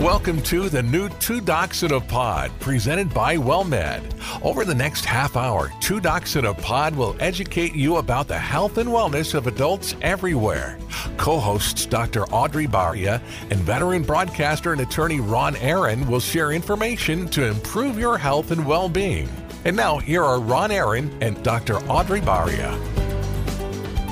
Welcome to the new Two Docs in a Pod, presented by WellMed. Over the next half hour, Two Docs in a Pod will educate you about the health and wellness of adults everywhere. Co hosts Dr. Audrey Baria and veteran broadcaster and attorney Ron Aaron will share information to improve your health and well being. And now, here are Ron Aaron and Dr. Audrey Baria.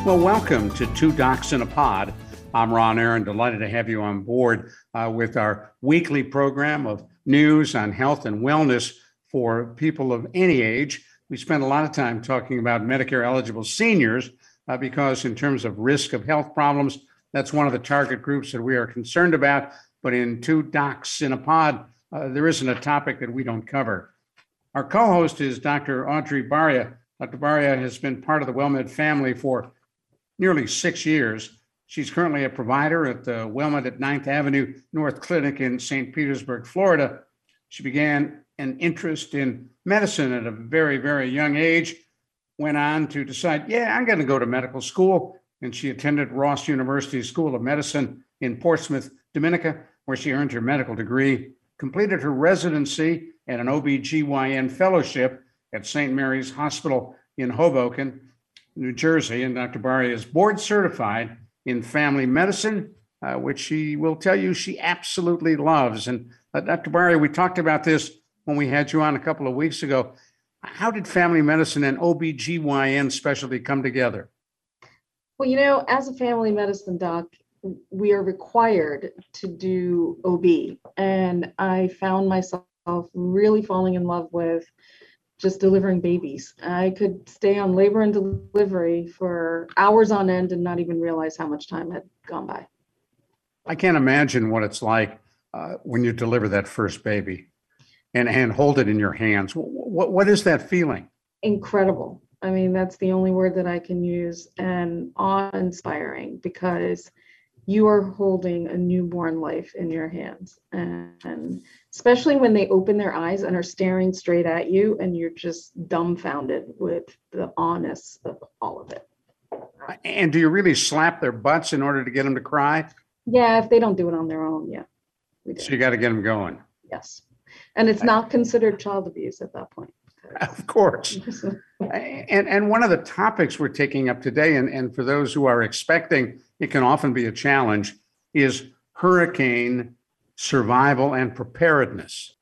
Well, welcome to Two Docs in a Pod. I'm Ron Aaron, delighted to have you on board uh, with our weekly program of news on health and wellness for people of any age. We spend a lot of time talking about Medicare eligible seniors uh, because, in terms of risk of health problems, that's one of the target groups that we are concerned about. But in two docs in a pod, uh, there isn't a topic that we don't cover. Our co host is Dr. Audrey Baria. Dr. Baria has been part of the WellMed family for nearly six years. She's currently a provider at uh, the WellMed at 9th Avenue North Clinic in St. Petersburg, Florida. She began an interest in medicine at a very, very young age, went on to decide, yeah, I'm going to go to medical school. And she attended Ross University School of Medicine in Portsmouth, Dominica, where she earned her medical degree, completed her residency and an OB/GYN fellowship at St. Mary's Hospital in Hoboken, New Jersey. And Dr. Baria is board certified in family medicine, uh, which she will tell you she absolutely loves. And uh, Dr. Baria, we talked about this when we had you on a couple of weeks ago. How did family medicine and OB/GYN specialty come together? Well, you know, as a family medicine doc, we are required to do OB. And I found myself really falling in love with just delivering babies. I could stay on labor and delivery for hours on end and not even realize how much time had gone by. I can't imagine what it's like uh, when you deliver that first baby and, and hold it in your hands. What, what is that feeling? Incredible. I mean, that's the only word that I can use and awe inspiring because you are holding a newborn life in your hands. And especially when they open their eyes and are staring straight at you, and you're just dumbfounded with the honest of all of it. And do you really slap their butts in order to get them to cry? Yeah, if they don't do it on their own, yeah. So you got to get them going. Yes. And it's not considered child abuse at that point. Of course. and, and one of the topics we're taking up today, and, and for those who are expecting, it can often be a challenge, is hurricane survival and preparedness.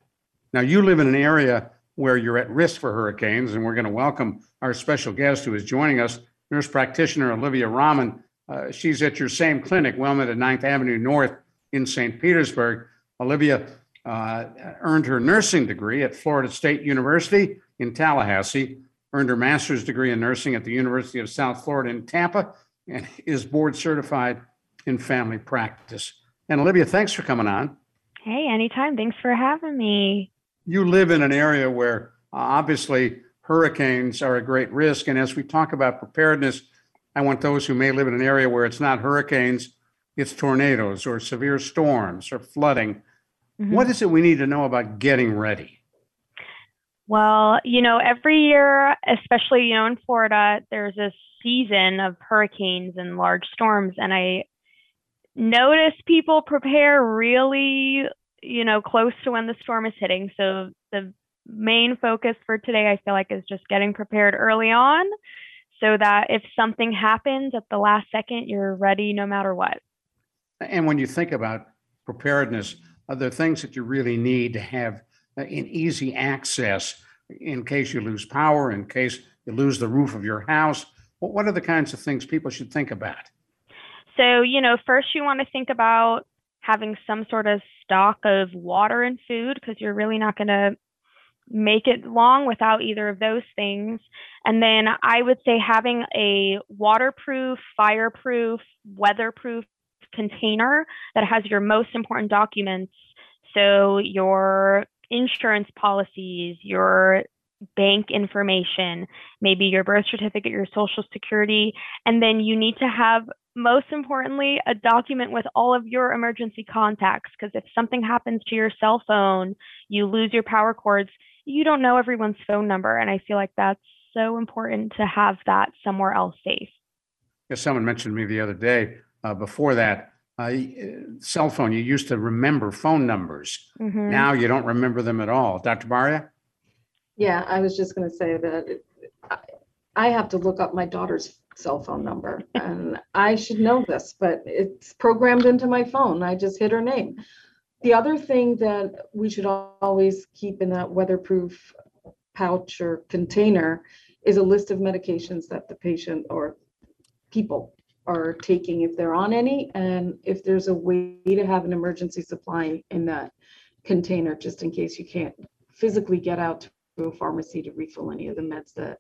Now, you live in an area where you're at risk for hurricanes, and we're going to welcome our special guest who is joining us, nurse practitioner Olivia Rahman. Uh, she's at your same clinic, WellMed at 9th Avenue North in St. Petersburg. Olivia uh, earned her nursing degree at Florida State University in Tallahassee, earned her master's degree in nursing at the University of South Florida in Tampa, is board certified in family practice. And Olivia, thanks for coming on. Hey, anytime. Thanks for having me. You live in an area where uh, obviously hurricanes are a great risk. And as we talk about preparedness, I want those who may live in an area where it's not hurricanes, it's tornadoes or severe storms or flooding. Mm-hmm. What is it we need to know about getting ready? Well, you know, every year, especially, you know, in Florida, there's a season of hurricanes and large storms. And I notice people prepare really, you know, close to when the storm is hitting. So the main focus for today, I feel like, is just getting prepared early on so that if something happens at the last second, you're ready no matter what. And when you think about preparedness, are there things that you really need to have Uh, in easy access in case you lose power, in case you lose the roof of your house? What are the kinds of things people should think about? So, you know, first you want to think about having some sort of stock of water and food because you're really not going to make it long without either of those things. And then I would say having a waterproof, fireproof, weatherproof container that has your most important documents. So your insurance policies, your bank information, maybe your birth certificate, your social security, and then you need to have most importantly a document with all of your emergency contacts because if something happens to your cell phone, you lose your power cords, you don't know everyone's phone number and I feel like that's so important to have that somewhere else safe. Yes, someone mentioned me the other day uh, before that uh, cell phone, you used to remember phone numbers. Mhm. Now you don't remember them at all. Dr. Baria? Yeah, I was just gonna say that it- I- I have to look up my daughter's cell phone number and I should know this, but it's programmed into my phone. I just hit her name. The other thing that we should always keep in that weatherproof pouch or container is a list of medications that the patient or people are taking if they're on any, and if there's a way to have an emergency supply in that container, just in case you can't physically get out to a pharmacy to refill any of the meds that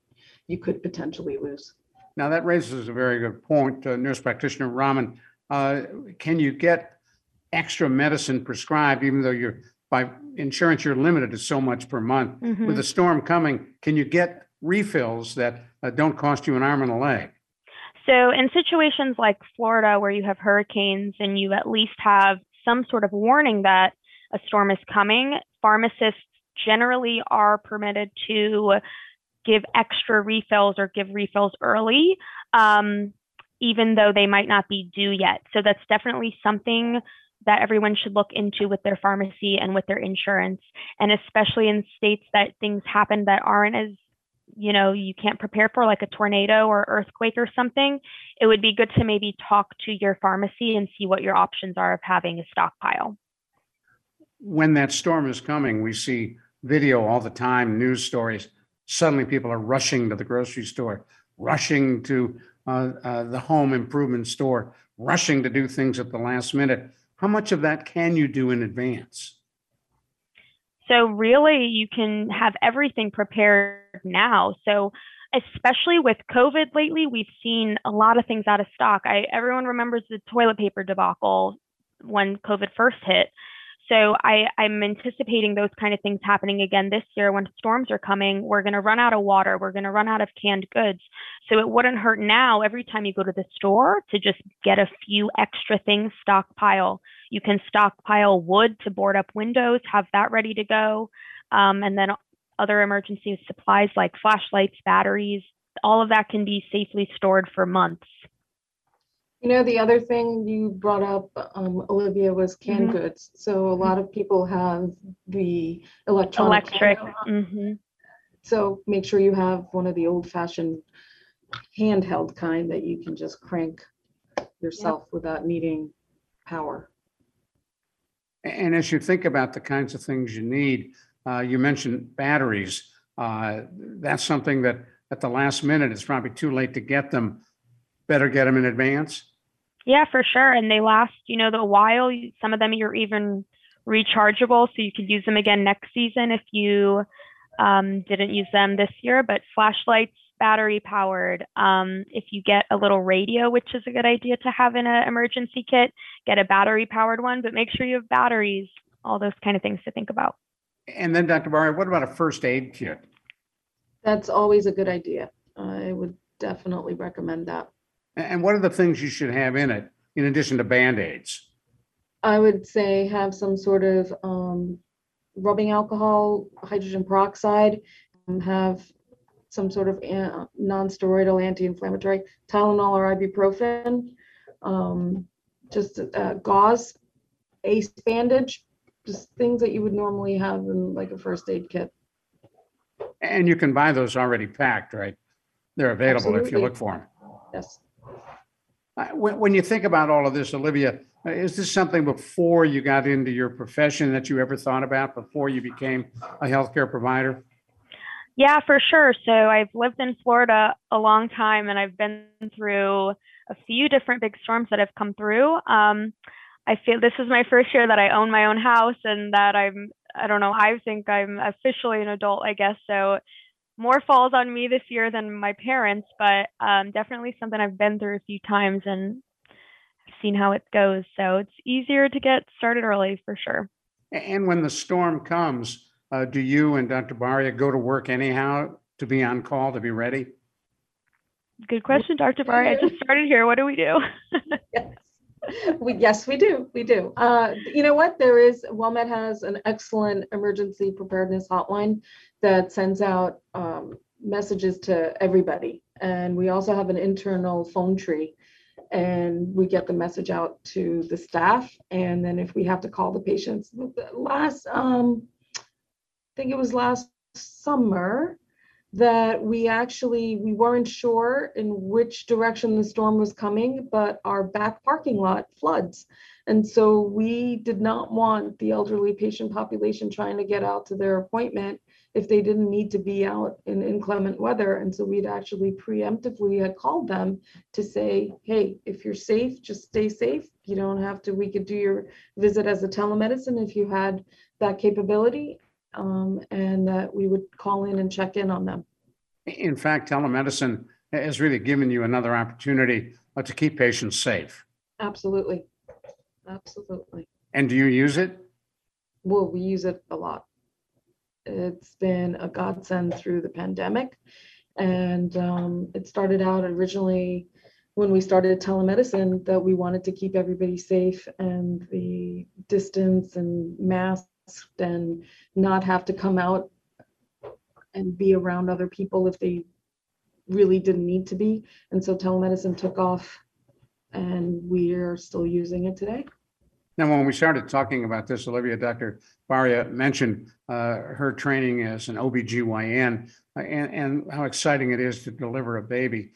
you could potentially lose. Now, that raises a very good point. Uh, Nurse practitioner Rahman, uh, can you get extra medicine prescribed even though you're, by insurance, you're limited to so much per month? Mhm. With the storm coming, can you get refills that uh, don't cost you an arm and a leg? So, in situations like Florida, where you have hurricanes and you at least have some sort of warning that a storm is coming, pharmacists generally are permitted to give extra refills or give refills early, um, even though they might not be due yet. So, that's definitely something that everyone should look into with their pharmacy and with their insurance. And especially in states that things happen that aren't as you know you can't prepare for like a tornado or earthquake or something it would be good to maybe talk to your pharmacy and see what your options are of having a stockpile When that storm is coming, we see video all the time, news stories. Suddenly people are rushing to the grocery store, rushing to uh, uh, the home improvement store, rushing to do things at the last minute. How much of that can you do in advance? so really you can have everything prepared now so especially with covid lately we've seen a lot of things out of stock i everyone remembers the toilet paper debacle when covid first hit so I, I'm anticipating those kind of things happening again this year when storms are coming. We're going to run out of water. We're going to run out of canned goods. So it wouldn't hurt now every time you go to the store to just get a few extra things stockpile. You can stockpile wood to board up windows, have that ready to go. Um, and then other emergency supplies like flashlights, batteries, all of that can be safely stored for months. You know, the other thing you brought up, um, Olivia, was canned Mhm. goods. So a lot of people have the electronic. Electric. can- hmm So make sure you have one of the old fashioned handheld kind that you can just crank yourself without needing power. And as you think about the kinds of things you need, uh, you mentioned batteries. Uh, that's something that at the last minute, it's probably too late to get them. Better get them in advance. Yeah, for sure. And they last, you know, the while. Some of them you're even rechargeable, so you could use them again next season if you um, didn't use them this year. But flashlights, battery powered. Um, if you get a little radio, which is a good idea to have in an emergency kit, get a battery powered one, but make sure you have batteries. All those kind of things to think about. And then, Dr. Baria, what about a first aid kit? That's always a good idea. I would definitely recommend that. And what are the things you should have in it in addition to Band-Aids? I would say have some sort of um, rubbing alcohol, hydrogen peroxide, and have some sort of uh, non-steroidal anti-inflammatory, Tylenol or ibuprofen, um, just uh, gauze, ace bandage, just things that you would normally have in like a first aid kit. And you can buy those already packed, right? They're available if you Absolutely. look for them. Yes. Uh, When, when you think about all of this, Olivia, uh, is this something before you got into your profession that you ever thought about before you became a healthcare provider? Yeah, for sure. So I've lived in Florida a long time and I've been through a few different big storms that have come through. Um, I feel this is my first year that I own my own house and that I'm, I don't know, I think I'm officially an adult, I guess. So more falls on me this year than my parents, but um, definitely something I've been through a few times and seen how it goes. So it's easier to get started early for sure. And when the storm comes, uh, do you and Dr. Baria go to work anyhow to be on call, to be ready? Good question, Dr. Baria. I just started here. What do we do? Yes. We, yes, we do. We do. Uh, you know what? There is, WellMed has an excellent emergency preparedness hotline that sends out um, messages to everybody. And we also have an internal phone tree and we get the message out to the staff. And then if we have to call the patients, last, um, I think it was last summer that we actually, we weren't sure in which direction the storm was coming, but our back parking lot floods. And so we did not want the elderly patient population trying to get out to their appointment if they didn't need to be out in inclement weather. And so we'd actually preemptively had called them to say, hey, if you're safe, just stay safe. You don't have to, we could do your visit as a telemedicine if you had that capability. Um, and that we would call in and check in on them. In fact, telemedicine has really given you another opportunity uh, to keep patients safe. Absolutely. Absolutely. And do you use it? Well, we use it a lot. It's been a godsend through the pandemic. And um, it started out originally when we started telemedicine that we wanted to keep everybody safe and the distance and masked and not have to come out and be around other people if they really didn't need to be. And so telemedicine took off and we are still using it today. Now, when we started talking about this, Olivia, Dr. Baria mentioned uh, her training as an OBGYN uh, and, and how exciting it is to deliver a baby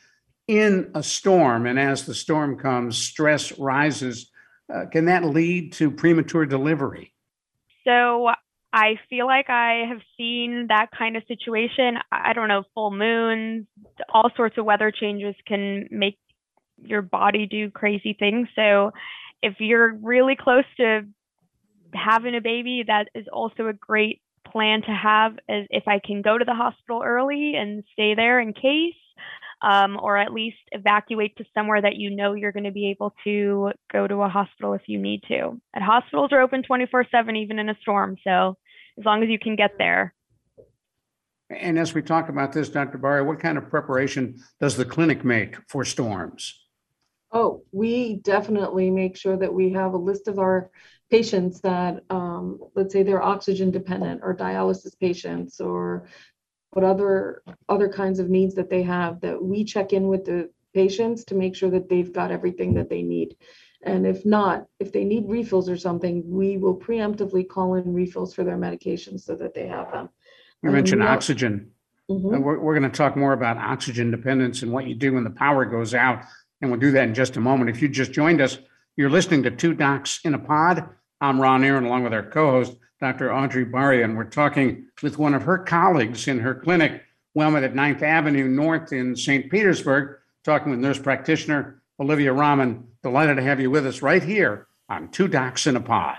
in a storm. And as the storm comes, stress rises. Uh, can that lead to premature delivery? So I feel like I have seen that kind of situation. I don't know, full moons, all sorts of weather changes can make your body do crazy things. So if you're really close to having a baby, that is also a great plan to have as if I can go to the hospital early and stay there in case, um, or at least evacuate to somewhere that you know you're going to be able to go to a hospital if you need to. And hospitals are open 24 7, even in a storm. So as long as you can get there. And as we talk about this, Dr. Baria, what kind of preparation does the clinic make for storms? Oh, we definitely make sure that we have a list of our patients that, um, let's say they're oxygen dependent or dialysis patients or what other, other kinds of needs that they have, that we check in with the patients to make sure that they've got everything that they need. And if not, if they need refills or something, we will preemptively call in refills for their medications so that they have them. You Um, mentioned al- oxygen. Mhm. And we're, we're going to talk more about oxygen dependence and what you do when the power goes out. And we'll do that in just a moment. If you just joined us, you're listening to Two Docs in a Pod. I'm Ron Aaron, along with our co-host, Dr. Audrey Baria, and we're talking with one of her colleagues in her clinic, WellMed at Ninth Avenue North in St. Petersburg, talking with nurse practitioner Olivia Rahman. Delighted to have you with us right here on Two Docs in a Pod.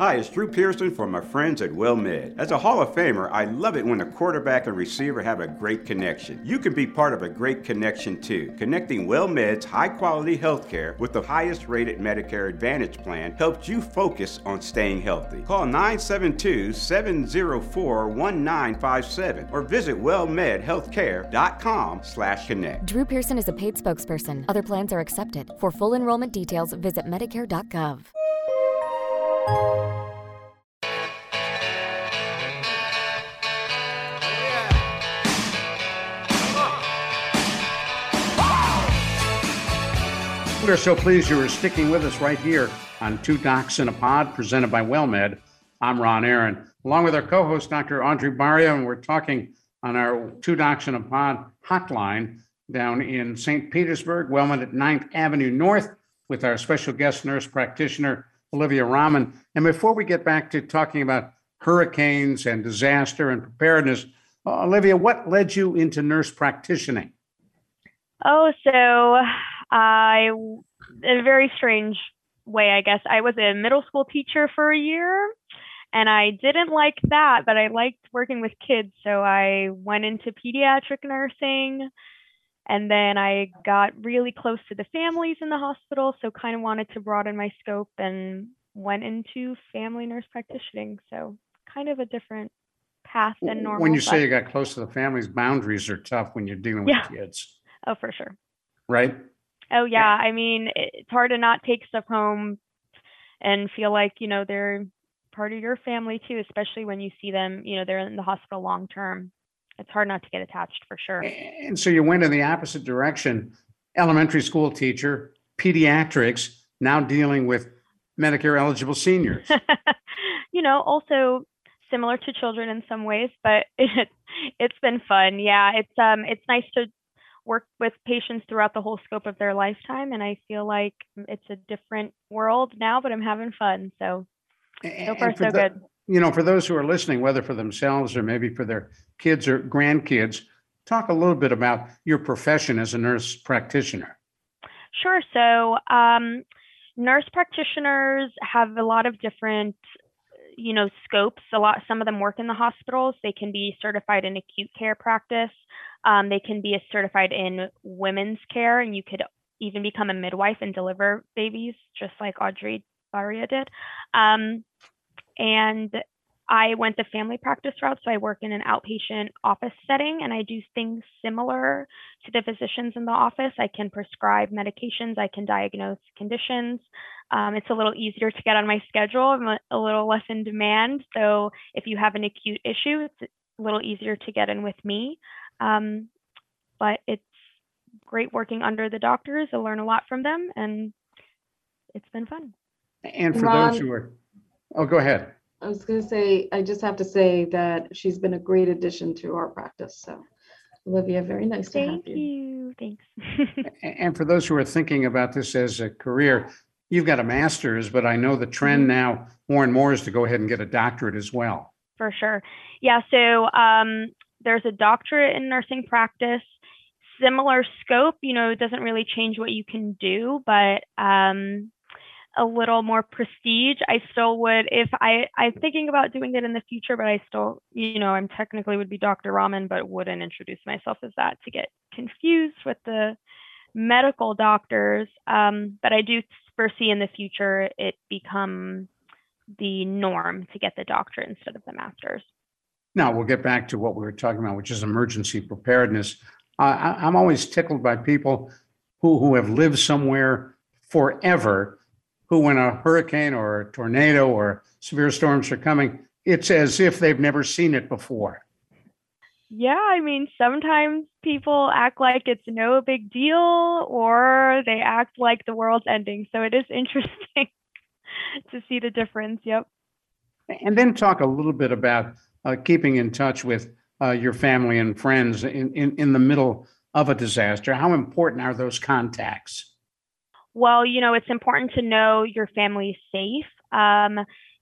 Hi, it's Drew Pearson from my friends at WellMed. As a Hall of Famer, I love it when a quarterback and receiver have a great connection. You can be part of a great connection too. Connecting WellMed's high quality healthcare with the highest rated Medicare Advantage plan helps you focus on staying healthy. Call 972 704 1957 or visit wellmedhealthcare.com slash connect. Drew Pearson is a paid spokesperson. Other plans are accepted. For full enrollment details, visit Medicare.gov. We're so pleased you are sticking with us right here on Two Docs in a Pod, presented by WellMed. I'm Ron Aaron, along with our co-host, Dr. Audrey Baria, and we're talking on our Two Docs in a Pod hotline down in St. Petersburg, WellMed at 9th Avenue North, with our special guest nurse practitioner, Olivia Rahman. And before we get back to talking about hurricanes and disaster and preparedness, uh, Olivia, what led you into nurse practicing? Oh, so I, in a very strange way, I guess, I was a middle school teacher for a year and I didn't like that, but I liked working with kids. So I went into pediatric nursing and then I got really close to the families in the hospital. So kind of wanted to broaden my scope and went into family nurse practicing. So kind of a different path than normal. When you say you got close to the family's boundaries are tough when you're dealing with Yeah. kids, oh, for sure. right? Oh yeah, I mean it's hard to not take stuff home and feel like you know they're part of your family too, especially when you see them, you know, they're in the hospital long term. It's hard not to get attached for sure. And so you went in the opposite direction. Elementary school teacher, pediatrics, now dealing with Medicare eligible seniors. you know, also similar to children in some ways, but it, it's been fun. Yeah, it's um it's nice to work with patients throughout the whole scope of their lifetime and I feel like it's a different world now, but I'm having fun. So so far so the, good. You know, for those who are listening, whether for themselves or maybe for their kids or grandkids, talk a little bit about your profession as a nurse practitioner. Sure. So um, nurse practitioners have a lot of different you know scopes a lot some of them work in the hospitals they can be certified in acute care practice um, they can be certified in women's care and you could even become a midwife and deliver babies just like audrey baria did um, and I went the family practice route, so I work in an outpatient office setting and I do things similar to the physicians in the office. I can prescribe medications, I can diagnose conditions. Um, it's a little easier to get on my schedule, I'm a, a little less in demand. So if you have an acute issue, it's a little easier to get in with me. Um, but it's great working under the doctors. I learn a lot from them and it's been fun. And for Ron- those who are, oh, go ahead. I was gonna say, I just have to say that she's been a great addition to our practice, so Olivia, very nice to have Thank you. you. Thanks. A- And for those who are thinking about this as a career, you've got a master's, but I know the trend Mhm. now more and more is to go ahead and get a doctorate as well. For sure. Yeah. So um, there's a doctorate in nursing practice, similar scope. You know, it doesn't really change what you can do, but um, a little more prestige. I still would, if I, I'm thinking about doing it in the future, but I still, you know, I'm technically would be Dr. Rahman, but wouldn't introduce myself as that to get confused with the medical doctors. Um, but I do foresee in the future it become the norm to get the doctorate instead of the master's. Now, we'll get back to what we were talking about, which is emergency preparedness. I, I- I'm always tickled by people who, who have lived somewhere forever, who when a hurricane or a tornado or severe storms are coming, it's as if they've never seen it before. Yeah, I mean, sometimes people act like it's no big deal or they act like the world's ending. So it is interesting to see the difference. Yep. And then talk a little bit about uh, keeping in touch with uh, your family and friends in, in, in the middle of a disaster. How important are those contacts? Well, you know, it's important to know your family's safe. Um,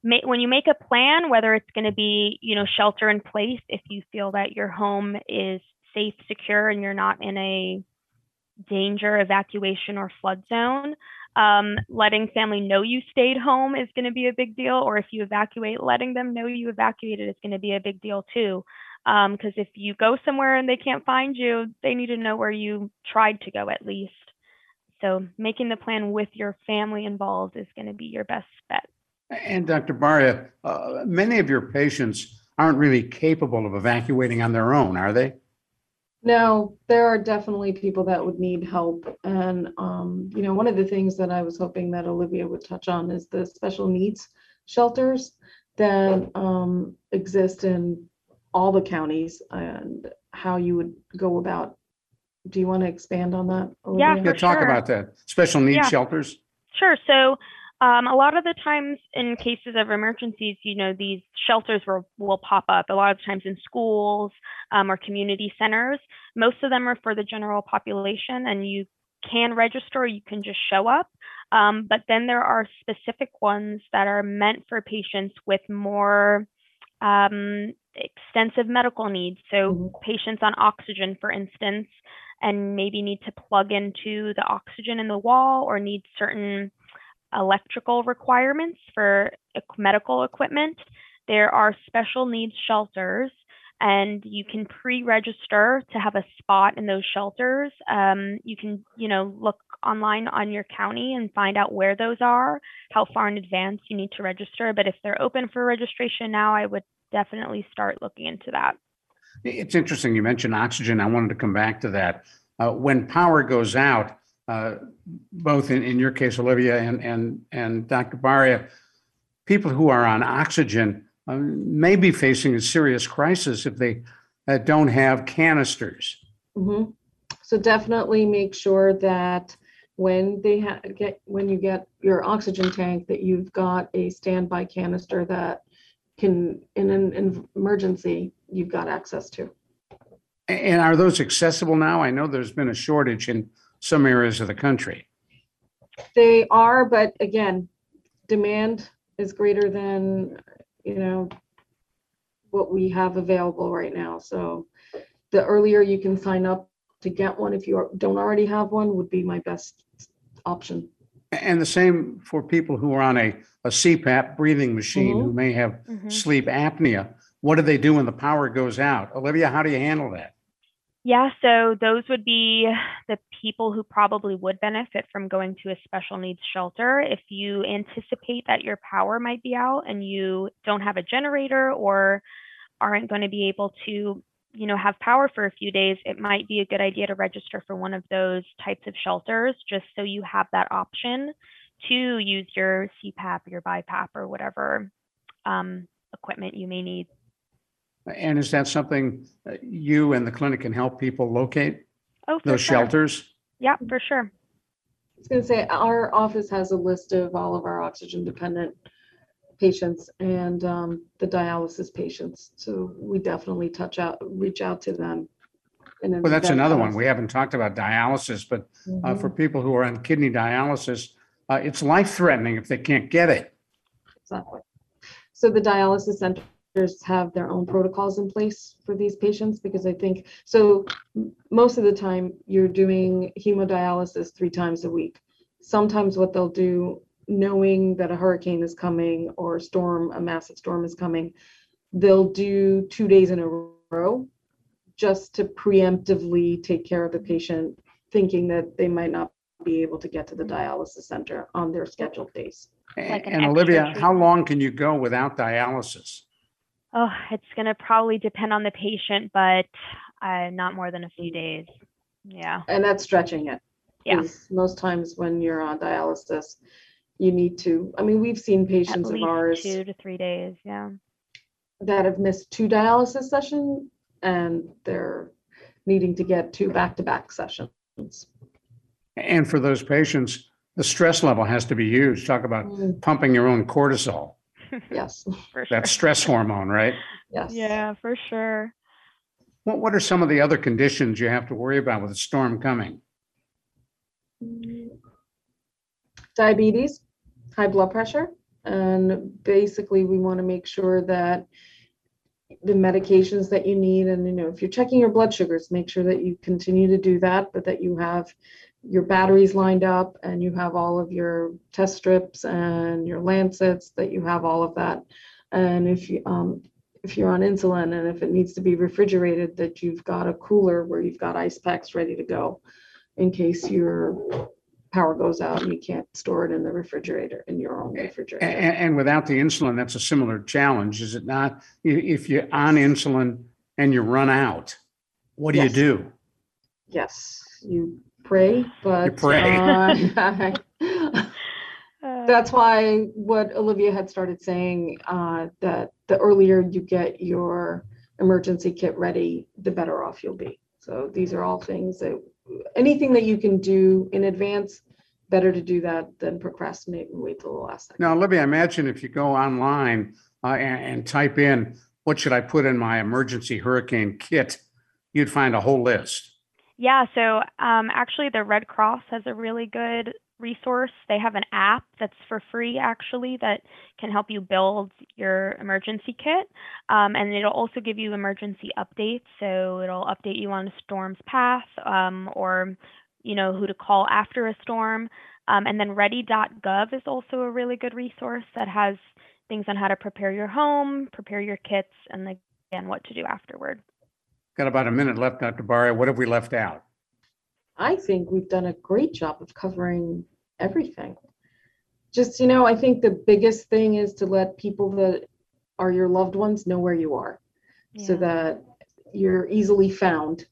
ma- when you make a plan, whether it's going to be, you know, shelter in place, if you feel that your home is safe, secure, and you're not in a danger, evacuation, or flood zone, um, letting family know you stayed home is going to be a big deal. Or if you evacuate, letting them know you evacuated is going to be a big deal too. Because if you go somewhere and they can't find you, they need to know where you tried to go at least. So making the plan with your family involved is going to be your best bet. And Dr. Baria, uh, many of your patients aren't really capable of evacuating on their own, are they? No, there are definitely people that would need help. And, um, you know, one of the things that I was hoping that Olivia would touch on is the special needs shelters that, um, exist in all the counties and how you would go about. Do you want to expand on that? Yeah, Olivia? Yeah, For talk sure. about that. Special needs Yeah. shelters? Sure. So, um, a lot of the times in cases of emergencies, you know, these shelters will, will pop up a lot of times in schools um, or community centers. Most of them are for the general population, and you can register you can just show up. Um, but then there are specific ones that are meant for patients with more um, extensive medical needs. So, Mhm. patients on oxygen, for instance, and maybe need to plug into the oxygen in the wall or need certain electrical requirements for medical equipment. There are special needs shelters, and you can pre-register to have a spot in those shelters. Um, you can, you know, look online on your county and find out where those are, how far in advance you need to register. But if they're open for registration now, I would definitely start looking into that. It's interesting. You mentioned oxygen. I wanted to come back to that. Uh, when power goes out, uh, both in, in your case, Olivia, and, and, and Dr. Baria, people who are on oxygen um, may be facing a serious crisis if they that don't have canisters. Mhm. So definitely make sure that when they ha- get, when you get your oxygen tank, that you've got a standby canister that can, in an emergency, you've got access to. And are those accessible now? I know there's been a shortage in some areas of the country. They are, but again, demand is greater than, you know, what we have available right now. So the earlier you can sign up to get one, if you don't already have one, would be my best option. And the same for people who are on a, a CPAP breathing machine who may have Mhm. sleep apnea. What do they do when the power goes out? Olivia, how do you handle that? Yeah, so those would be the people who probably would benefit from going to a special needs shelter. If you anticipate that your power might be out and you don't have a generator or aren't going to be able to, you know, have power for a few days, it might be a good idea to register for one of those types of shelters just so you have that option to use your CPAP, your BiPAP, or whatever um, equipment you may need. And is that something you and the clinic can help people locate Oh, those sure. shelters? Yeah, for sure. I was gonna say, our office has a list of all of our oxygen dependent patients and um, the dialysis patients. So we definitely touch out, reach out to them. in an Well, that's another one. We haven't talked about dialysis, but uh, Mhm, for people who are on kidney dialysis, uh, it's life threatening if they can't get it. Exactly. So the dialysis centers have their own protocols in place for these patients because I think, so m- most of the time you're doing hemodialysis three times a week. Sometimes what they'll do, knowing that a hurricane is coming or a storm, a massive storm is coming, they'll do two days in a row just to preemptively take care of the patient, thinking that they might not be able to get to the dialysis center on their scheduled days. Like an And extra Olivia, how long can you go without dialysis? Oh, it's gonna probably depend on the patient, but uh, not more than a few days. Yeah. And that's stretching it. Yeah. 'cause Most times when you're on dialysis, you need to, I mean, we've seen patients of ours two to three days. Yeah. that have missed two dialysis sessions and they're needing to get two back-to-back sessions. And for those patients, the stress level has to be huge. Talk about Mm, pumping your own cortisol. Yes, For sure. That's stress hormone, right? yes. Yeah, for sure. What, what are some of the other conditions you have to worry about with a storm coming? Diabetes, high blood pressure, and basically we want to make sure that the medications that you need, and you know, if you're checking your blood sugars, make sure that you continue to do that, but that you have your batteries lined up and you have all of your test strips and your lancets, that you have all of that. And if you, um, if you're on insulin and if it needs to be refrigerated, that you've got a cooler where you've got ice packs ready to go in case your power goes out and you can't store it in the refrigerator, in your own refrigerator. and without the insulin, that's a similar challenge, is it not? If you're on insulin and you run out, what do you do? Yes, you pray, but. pray. uh, Uh, That's why what Olivia had started saying, uh, that the earlier you get your emergency kit ready, the better off you'll be. So these are all things that, anything that you can do in advance, better to do that than procrastinate and wait till the last second. Now, Olivia, imagine if you go online uh, and, and type in, what should I put in my emergency hurricane kit? You'd find a whole list. Yeah, so um, actually, the Red Cross has a really good resource. They have an app that's for free, actually, that can help you build your emergency kit. Um, and it'll also give you emergency updates. So it'll update you on a storm's path um, or, you know, who to call after a storm. Um, and then ready.gov is also a really good resource that has things on how to prepare your home, prepare your kits, and again, what to do afterward. Got about a minute left, Dr. Baria. What have we left out? I think we've done a great job of covering everything. Just, you know, I think the biggest thing is to let people that are your loved ones know where you are so that you're easily found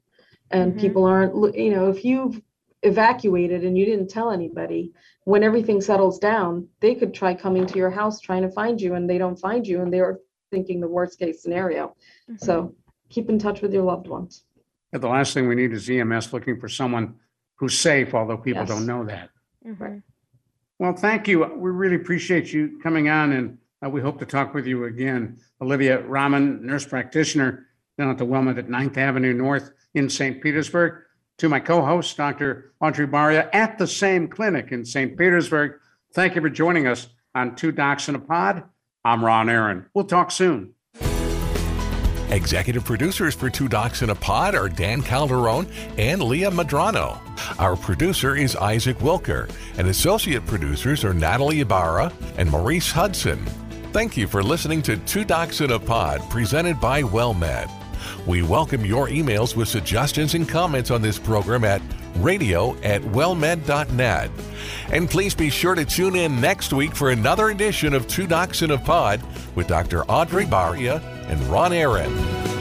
and Mhm. people aren't, you know, if you've evacuated and you didn't tell anybody, when everything settles down, they could try coming to your house trying to find you and they don't find you and they're thinking the worst case scenario. Mhm. So keep in touch with your loved ones. And the last thing we need is EMS looking for someone who's safe, although people Yes. don't know that. Mhm. Well, thank you. We really appreciate you coming on and uh, we hope to talk with you again. Olivia Rahman, nurse practitioner down at the WellMed at 9th Avenue North in St. Petersburg. To my co-host, Dr. Audrey Baria at the same clinic in St. Petersburg. Thank you for joining us on Two Docs in a Pod. I'm Ron Aaron. We'll talk soon. Executive producers for Two Docs in a Pod are Dan Calderon and Leah Madrano. Our producer is Isaac Wilker, and associate producers are Natalie Ibarra and Maurice Hudson. Thank you for listening to Two Docs in a Pod presented by WellMed. We welcome your emails with suggestions and comments on this program at radio at wellmed.net. And please be sure to tune in next week for another edition of Two Docs in a Pod with Dr. Audrey Baria and Ron Aaron.